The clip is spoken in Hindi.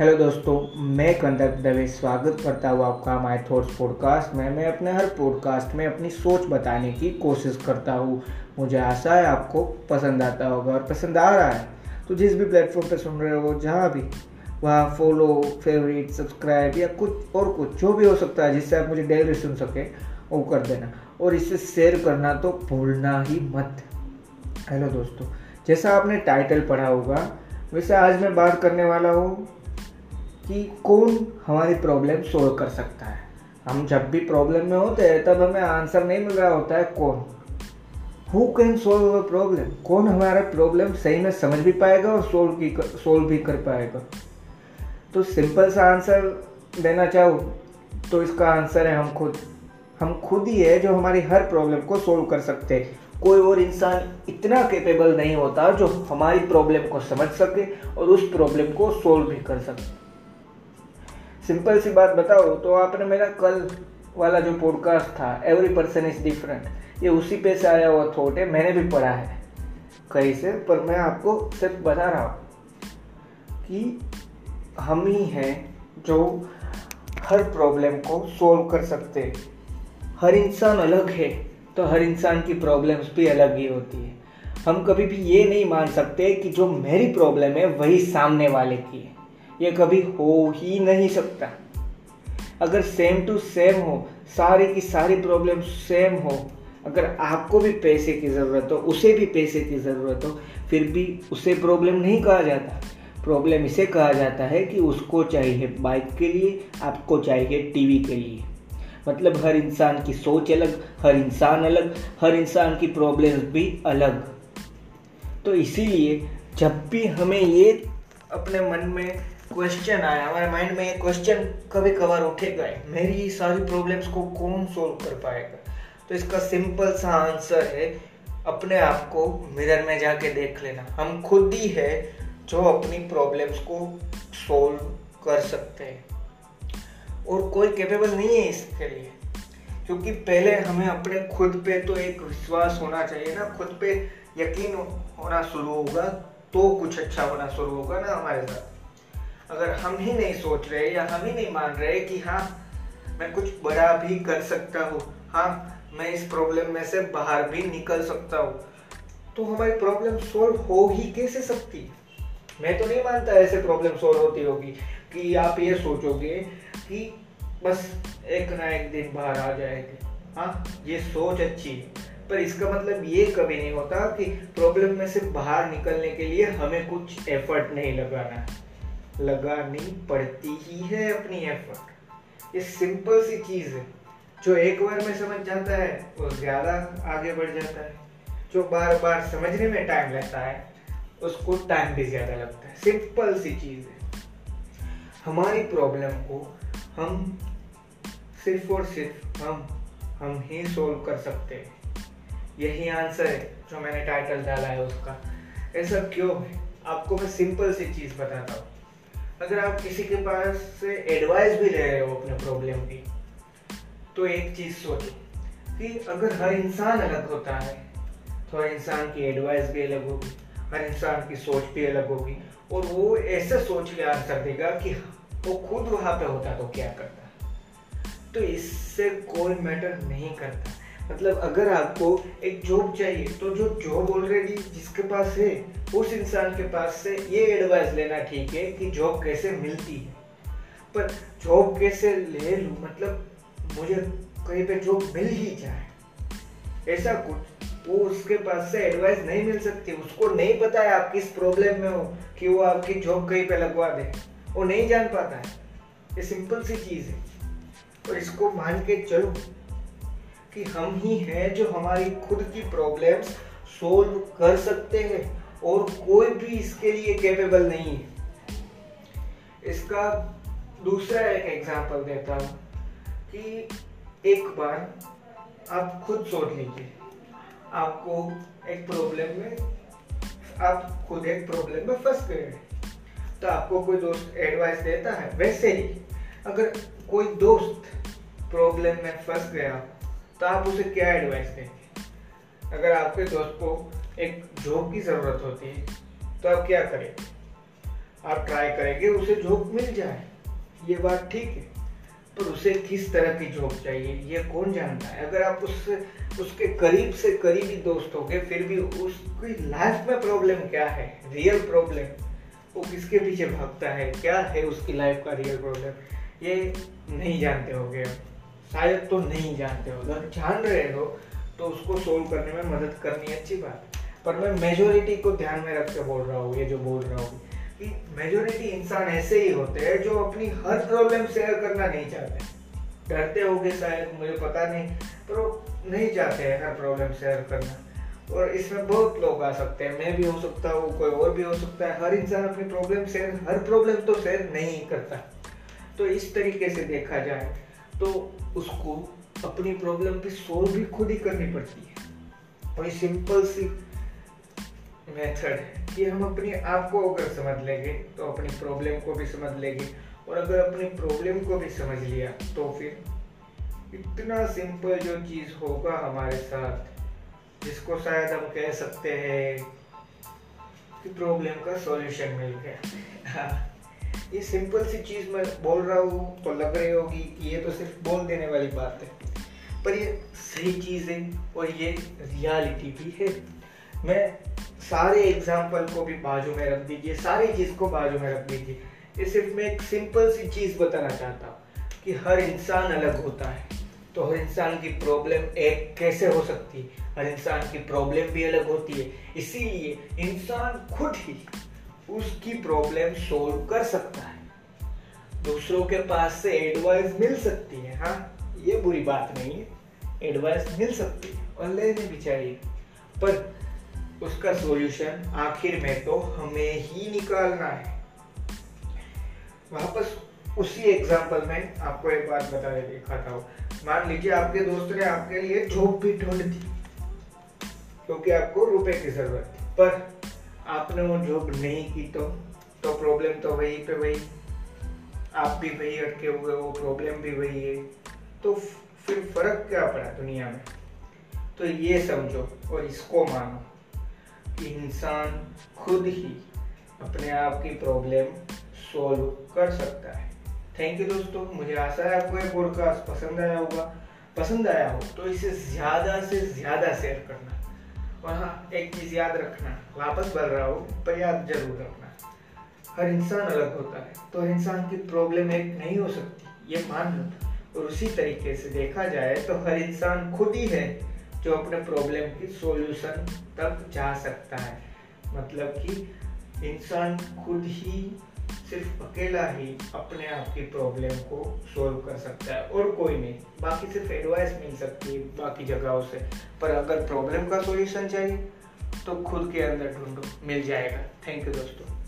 हेलो दोस्तों, मैं कंदक दवे स्वागत करता हूँ आपका माय थॉट्स पॉडकास्ट में। मैं अपने हर पॉडकास्ट में अपनी सोच बताने की कोशिश करता हूँ। मुझे आशा है आपको पसंद आता होगा और पसंद आ रहा है। तो जिस भी प्लेटफॉर्म पर सुन रहे हो, जहाँ भी, वहाँ फॉलो फेवरेट सब्सक्राइब या कुछ और कुछ, जो भी हो सकता है, जिससे आप मुझे डेली सुन सके, वो कर देना। और इसे शेयर करना तो भूलना ही मत। हेलो दोस्तों, जैसा आपने टाइटल पढ़ा होगा, वैसे आज मैं बात करने वाला हूँ कि कौन हमारी प्रॉब्लम सोल्व कर सकता है। हम जब भी प्रॉब्लम में होते हैं, तब हमें आंसर नहीं मिल रहा होता है, कौन? Who can solve our problem कौन हमारा प्रॉब्लम सही में समझ भी पाएगा और सोल्व भी सोल्व भी कर पाएगा? तो सिंपल सा आंसर देना चाहो तो इसका आंसर है हम खुद। हम खुद ही है जो हमारी हर प्रॉब्लम को सोल्व कर सकते हैं। कोई और इंसान इतना कैपेबल नहीं होता जो हमारी प्रॉब्लम को समझ सके और उस प्रॉब्लम को सोल्व भी कर सके। सिंपल सी बात बताओ तो आपने मेरा कल वाला जो पॉडकास्ट था एवरी पर्सन इज़ डिफरेंट ये उसी पे से आया हुआ थॉट है, मैंने भी पढ़ा है। कहीं से? पर मैं आपको सिर्फ़ बता रहा हूँ कि हम ही हैं जो हर प्रॉब्लम को सोल्व कर सकते हैं। हर इंसान अलग है तो हर इंसान की प्रॉब्लम्स भी अलग ही होती है। हम कभी भी ये नहीं मान सकते कि जो मेरी प्रॉब्लम है, वही सामने वाले की है। ये कभी हो ही नहीं सकता। अगर सेम टू सेम हो, सारी की सारी प्रॉब्लम सेम हो, अगर आपको भी पैसे की ज़रूरत हो, उसे भी पैसे की ज़रूरत हो, फिर भी उसे प्रॉब्लम नहीं कहा जाता। प्रॉब्लम इसे कहा जाता है कि उसको चाहिए बाइक के लिए, आपको चाहिए टीवी के लिए। मतलब हर इंसान की सोच अलग, हर इंसान अलग, हर इंसान की प्रॉब्लम्स भी अलग। तो इसीलिए जब भी हमें ये अपने मन में क्वेश्चन आया, हमारे माइंड में एक क्वेश्चन कभी कभार उठेगा मेरी सारी प्रॉब्लम्स को कौन सोल्व कर पाएगा? तो इसका सिंपल सा आंसर है, अपने आप को मिरर में जाके देख लेना। हम खुद ही है जो अपनी प्रॉब्लम्स को सोल्व कर सकते हैं। और कोई कैपेबल नहीं है इसके लिए। क्योंकि पहले हमें अपने खुद पे तो एक विश्वास होना चाहिए ना, खुद पे यकीन होना शुरू होगा तो कुछ अच्छा होना शुरू होगा ना हमारे साथ। अगर हम ही नहीं सोच रहे या हम ही नहीं मान रहे कि हाँ मैं कुछ बड़ा भी कर सकता हूँ हाँ मैं इस प्रॉब्लम में से बाहर भी निकल सकता हूँ तो हमारी प्रॉब्लम सोल्व हो ही कैसे सकती? मैं तो नहीं मानता ऐसे प्रॉब्लम सोल्व होती होगी कि आप ये सोचोगे कि बस एक ना एक दिन बाहर आ जाएँगे। हाँ ये सोच अच्छी है, पर इसका मतलब ये कभी नहीं होता कि प्रॉब्लम में से बाहर निकलने के लिए हमें कुछ एफर्ट नहीं लगाना है। लगानी पड़ती ही है अपनी एफर्ट ये सिंपल सी चीज़ है. जो एक बार में समझ जाता है, वो ज़्यादा आगे बढ़ जाता है. जो बार बार समझने में टाइम लगता है, उसको टाइम भी ज़्यादा लगता है. सिंपल सी चीज़ है. हमारी प्रॉब्लम को हम सिर्फ़ और सिर्फ़ हम हम ही सोल्व कर सकते हैं. यही आंसर है जो मैंने टाइटल डाला है उसका. ऐसा क्यों है? आपको मैं सिंपल सी चीज़ बताता हूँ. अगर आप किसी के पास से एडवाइस भी ले रहे हो अपने प्रॉब्लम की तो एक चीज़ सोचो कि अगर हर इंसान अलग होता है तो हर इंसान की एडवाइस भी अलग होगी, हर इंसान की सोच भी अलग होगी, और वो ऐसे सोच के आंसर देगा कि वो खुद वहाँ पे होता तो क्या करता। तो इससे कोई मैटर नहीं करता। मतलब अगर आपको एक जॉब चाहिए तो जो जॉब ऑलरेडी जिसके पास है, उस इंसान के पास से ये एडवाइस लेना ठीक है कि जॉब कैसे मिलती है। पर जॉब कैसे ले लूँ मतलब मुझे कहीं पे जॉब मिल ही जाए। ऐसा कुछ, वो उसके पास से एडवाइस नहीं मिल सकती। उसको नहीं पता है आप किस प्रॉब्लम में हो कि वो आपकी जॉब कहीं पे लगवा दे। वो नहीं जान पाता है। ये सिंपल सी चीज़ है। और इसको मान के चलो कि हम ही हैं जो हमारी खुद की प्रॉब्लम्स सोल्व कर सकते हैं और कोई भी इसके लिए कैपेबल नहीं है। इसका दूसरा एक एग्जांपल देता हूँ कि एक बार आप खुद सोच लीजिए। आपको एक प्रॉब्लम में, आप खुद एक प्रॉब्लम में फंस गए हैं। तो आपको कोई दोस्त एडवाइस देता है? वैसे ही, अगर कोई दोस्त प्रॉब्लम में फंस गया तो आप उसे क्या एडवाइस देंगे? अगर आपके दोस्त को एक जॉब की ज़रूरत होती है तो आप क्या करें आप ट्राई करेंगे, उसे जॉब मिल जाए। ये बात ठीक है, पर उसे किस तरह की जॉब चाहिए, ये कौन जानता है? अगर आप उससे उसके करीब से करीबी दोस्त हो गए फिर भी उसकी लाइफ में प्रॉब्लम क्या है? रियल प्रॉब्लम वो किसके पीछे भागता है? क्या है उसकी लाइफ का रियल प्रॉब्लम ये नहीं जानते हो गए शायद तो नहीं जानते हो। अगर जान रहे हो तो उसको सोल्व करने में मदद करनी अच्छी बात। पर मैं मेजोरिटी को ध्यान में रख के बोल रहा हूँ, ये जो बोल रहा हूँ, कि मेजोरिटी इंसान ऐसे ही होते हैं जो अपनी हर प्रॉब्लम शेयर करना नहीं चाहते। डरते होगे शायद, मुझे पता नहीं, पर वो नहीं चाहते हैं हर प्रॉब्लम शेयर करना। और इसमें बहुत लोग आ सकते हैं, मैं भी हो सकता हूँ, कोई और भी हो सकता है। हर इंसान अपनी प्रॉब्लम शेयर हर प्रॉब्लम तो शेयर नहीं करता। तो इस तरीके से देखा जाए तो उसको अपनी प्रॉब्लम भी सोल्व भी खुद ही करनी पड़ती है। और सिंपल सी मेथड है। कि हम अपने आप को अगर समझ लेंगे तो अपनी प्रॉब्लम को भी समझ लेंगे। और अगर अपनी प्रॉब्लम को भी समझ लिया तो फिर इतना सिंपल जो चीज़ होगा हमारे साथ, जिसको शायद हम कह सकते हैं कि प्रॉब्लम का सॉल्यूशन मिल गया। ये सिंपल सी चीज़ मैं बोल रहा हूँ तो लग रही होगी कि ये तो सिर्फ़ बोल देने वाली बात है। पर ये सही चीज़ है और ये रियलिटी भी है। मैं सारे एग्ज़ाम्पल को भी बाजू में रख दीजिए, सारी चीज़ को बाजू में रख दीजिए। ये सिर्फ़ मैं एक सिंपल सी चीज़ बताना चाहता हूँ कि हर इंसान अलग होता है। तो हर इंसान की प्रॉब्लम एक कैसे हो सकती है? हर इंसान की प्रॉब्लम भी अलग होती है। इसीलिए इंसान खुद ही उसकी प्रॉब्लम सोल्व कर सकता है। दूसरों के पास से एडवाइस मिल सकती है हाँ ये बुरी बात नहीं है। एडवाइस मिल सकती है, और लेनी भी चाहिए। पर उसका सॉल्यूशन आखिर में तो हमें ही निकालना है। वापस उसी एग्ज़ाम्पल में आपको एक बात बता दिखाता हूँ। मान लीजिए आपके दोस्त ने आपके लिए जॉब भी ढूंढ दी, क्योंकि आपको रुपए की ज़रूरत थी। पर आपने वो जॉब नहीं की तो तो प्रॉब्लम तो वही पे वही। आप भी वही अटके हुए, वो प्रॉब्लम भी वही है। तो फिर फ़र्क क्या पड़ा दुनिया में? तो ये समझो और इसको मानो कि इंसान खुद ही अपने आप की प्रॉब्लम सॉल्व कर सकता है। थैंक यू दोस्तों, मुझे आशा है आपको ये पॉडकास्ट पसंद आया होगा। पसंद आया हो तो इसे ज़्यादा से ज़्यादा शेयर करना। और हाँ एक चीज़ याद रखना, वापस बोल रहा हूँ पर याद ज़रूर रखना। हर इंसान अलग होता है तो इंसान की प्रॉब्लम एक नहीं हो सकती, ये मान लो। और उसी तरीके से देखा जाए तो हर इंसान खुद ही है जो अपने प्रॉब्लम की सॉल्यूशन तक जा सकता है। मतलब कि इंसान खुद ही सिर्फ़ अकेला ही अपने आप की प्रॉब्लम को सोल्व कर सकता है, और कोई नहीं। बाकी सिर्फ़ एडवाइस मिल सकती है बाकी जगहों से। पर अगर प्रॉब्लम का सॉल्यूशन चाहिए तो खुद के अंदर ढूंढो, मिल जाएगा। थैंक यू दोस्तों।